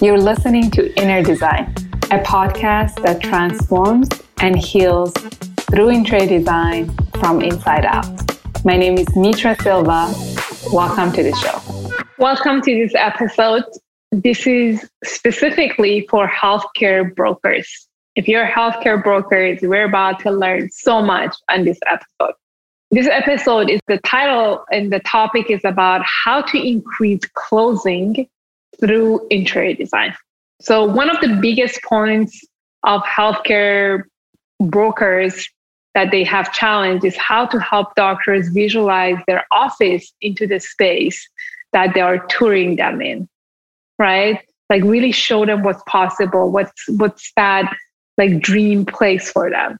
You're listening to Inner Design, a podcast that transforms and heals through interior design from inside out. My name is Mitra Silva. Welcome to the show. Welcome to this episode. This is specifically for healthcare brokers. If you're a healthcare broker, we're about to learn so much on this episode. This episode is the title and the topic is about how to increase closing through interior design. So, one of the biggest points of healthcare brokers that they have challenged is how to help doctors visualize their office into the space that they are touring them in, right? Like really show them what's possible, what's what's that like dream place for them.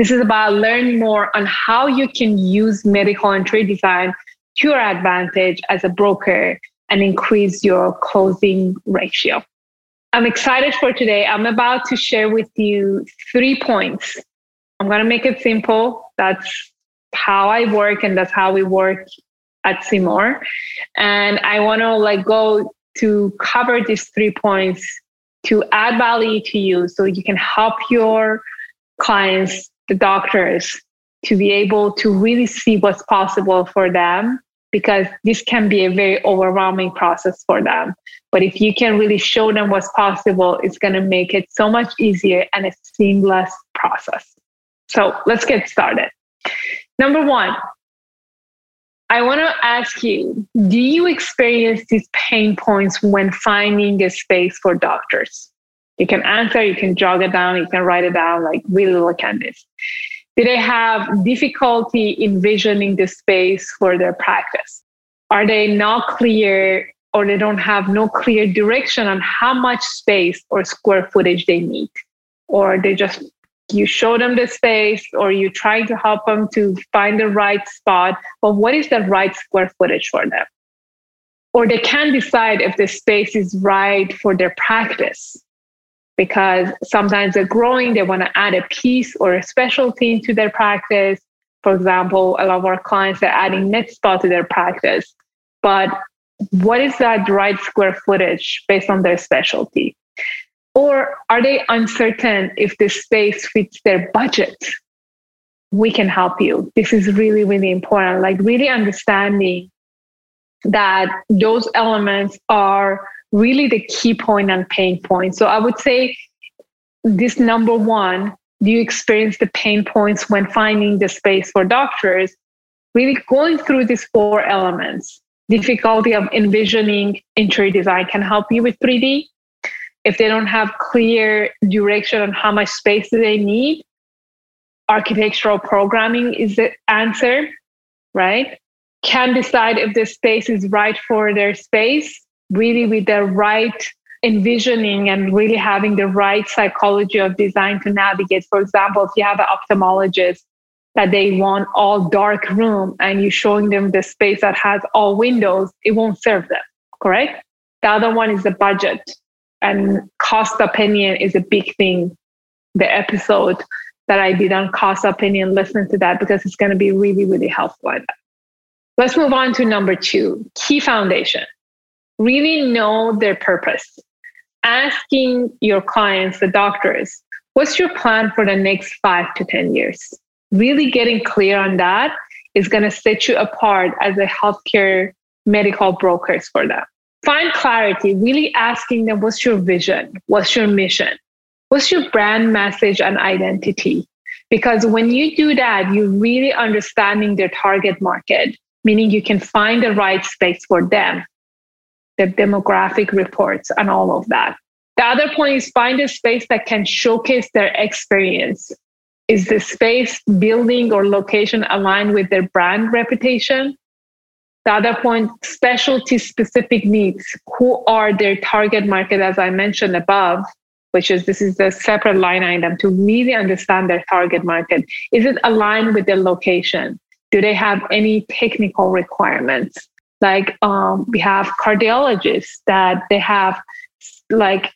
This is about learning more on how you can use medical interior design to your advantage as a broker and increase your closing ratio. I'm excited for today. I'm about to share with you three points. I'm going to make it simple. That's how I work and that's how we work at Seymour. And I want to like go to cover these three points to add value to you so you can help your clients, the doctors, to be able to really see what's possible for them because this can be a very overwhelming process for them. But if you can really show them what's possible, it's going to make it so much easier and a seamless process. So let's get started. Number one, I want to ask you do you experience these pain points when finding a space for doctors? You can answer, you can jog it down, you can write it down, like really look at this. Do they have difficulty envisioning the space for their practice? Are they not clear or they don't have no clear direction on how much space or square footage they need? Or they just, you show them the space or you try to help them to find the right spot, but what is the right square footage for them? Or they can't decide if the space is right for their practice because sometimes they're growing, they want to add a piece or a specialty to their practice. For example, a lot of our clients are adding med spa to their practice. But what is that right square footage based on their specialty? Or are they uncertain if this space fits their budget? We can help you. This is really, really important. Like, really understanding that those elements are really the key point and pain point. So I would say this number one, do you experience the pain points when finding the space for doctors? Really going through these four elements. Difficulty of envisioning interior design can help you with 3D. If they don't have clear direction on how much space do they need, architectural programming is the answer, right? Can decide if the space is right for their space really with the right envisioning and really having the right psychology of design to navigate. For example, if you have an ophthalmologist that they want all dark room and you're showing them the space that has all windows, it won't serve them, correct? The other one is the budget and cost opinion is a big thing. The episode that I did on cost opinion, listen to that because it's going to be really, really helpful. Let's move on to number two, key foundation really know their purpose. Asking your clients, the doctors, what's your plan for the next five to 10 years? Really getting clear on that is going to set you apart as a healthcare medical brokers for them. Find clarity, really asking them, what's your vision? What's your mission? What's your brand message and identity? Because when you do that, you're really understanding their target market, meaning you can find the right space for them the demographic reports and all of that. The other point is find a space that can showcase their experience. Is the space, building, or location aligned with their brand reputation? The other point, specialty specific needs. Who are their target market, as I mentioned above, which is this is a separate line item to really understand their target market. Is it aligned with their location? Do they have any technical requirements? Like um, we have cardiologists that they have like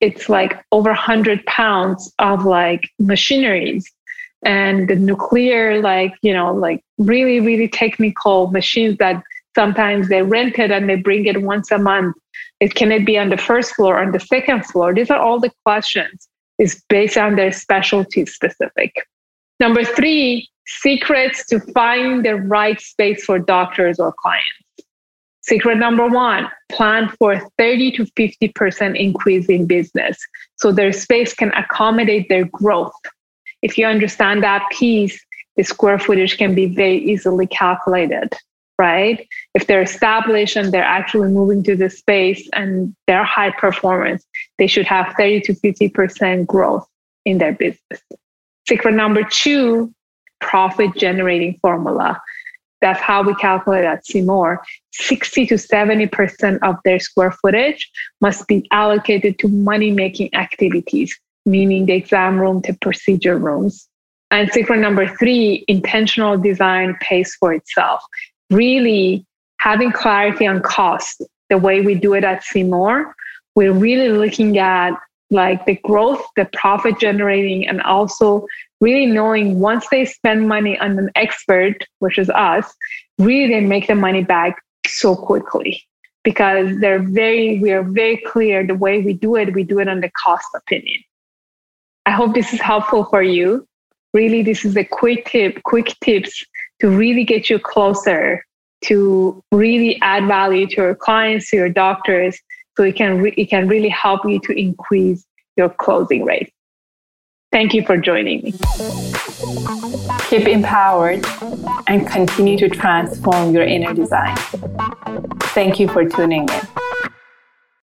it's like over 100 pounds of like machineries and the nuclear like you know like really really technical machines that Sometimes they rent it and they bring it once a month. It, can it be on the first floor, on the second floor? These are all the questions. It's based on their specialty specific. Number three, secrets to find the right space for doctors or clients. Secret number one, plan for 30 to 50% increase in business so their space can accommodate their growth. If you understand that piece, the square footage can be very easily calculated, right? If they're established and they're actually moving to the space and they're high performance, they should have 30 to 50% growth in their business. Secret number two, profit generating formula. That's how we calculate at CMOR. 60 to 70% of their square footage must be allocated to money making activities, meaning the exam room to procedure rooms. And secret number three, intentional design pays for itself. Really having clarity on cost, the way we do it at CMOR, we're really looking at like the growth, the profit generating, and also really knowing once they spend money on an expert, which is us, really they make the money back so quickly because they're very, we are very clear the way we do it, we do it on the cost opinion. I hope this is helpful for you. Really, this is a quick tip, quick tips to really get you closer to really add value to your clients, to your doctors, so it can re- it can really help you to increase your closing rate. Thank you for joining me. Keep empowered and continue to transform your inner design. Thank you for tuning in.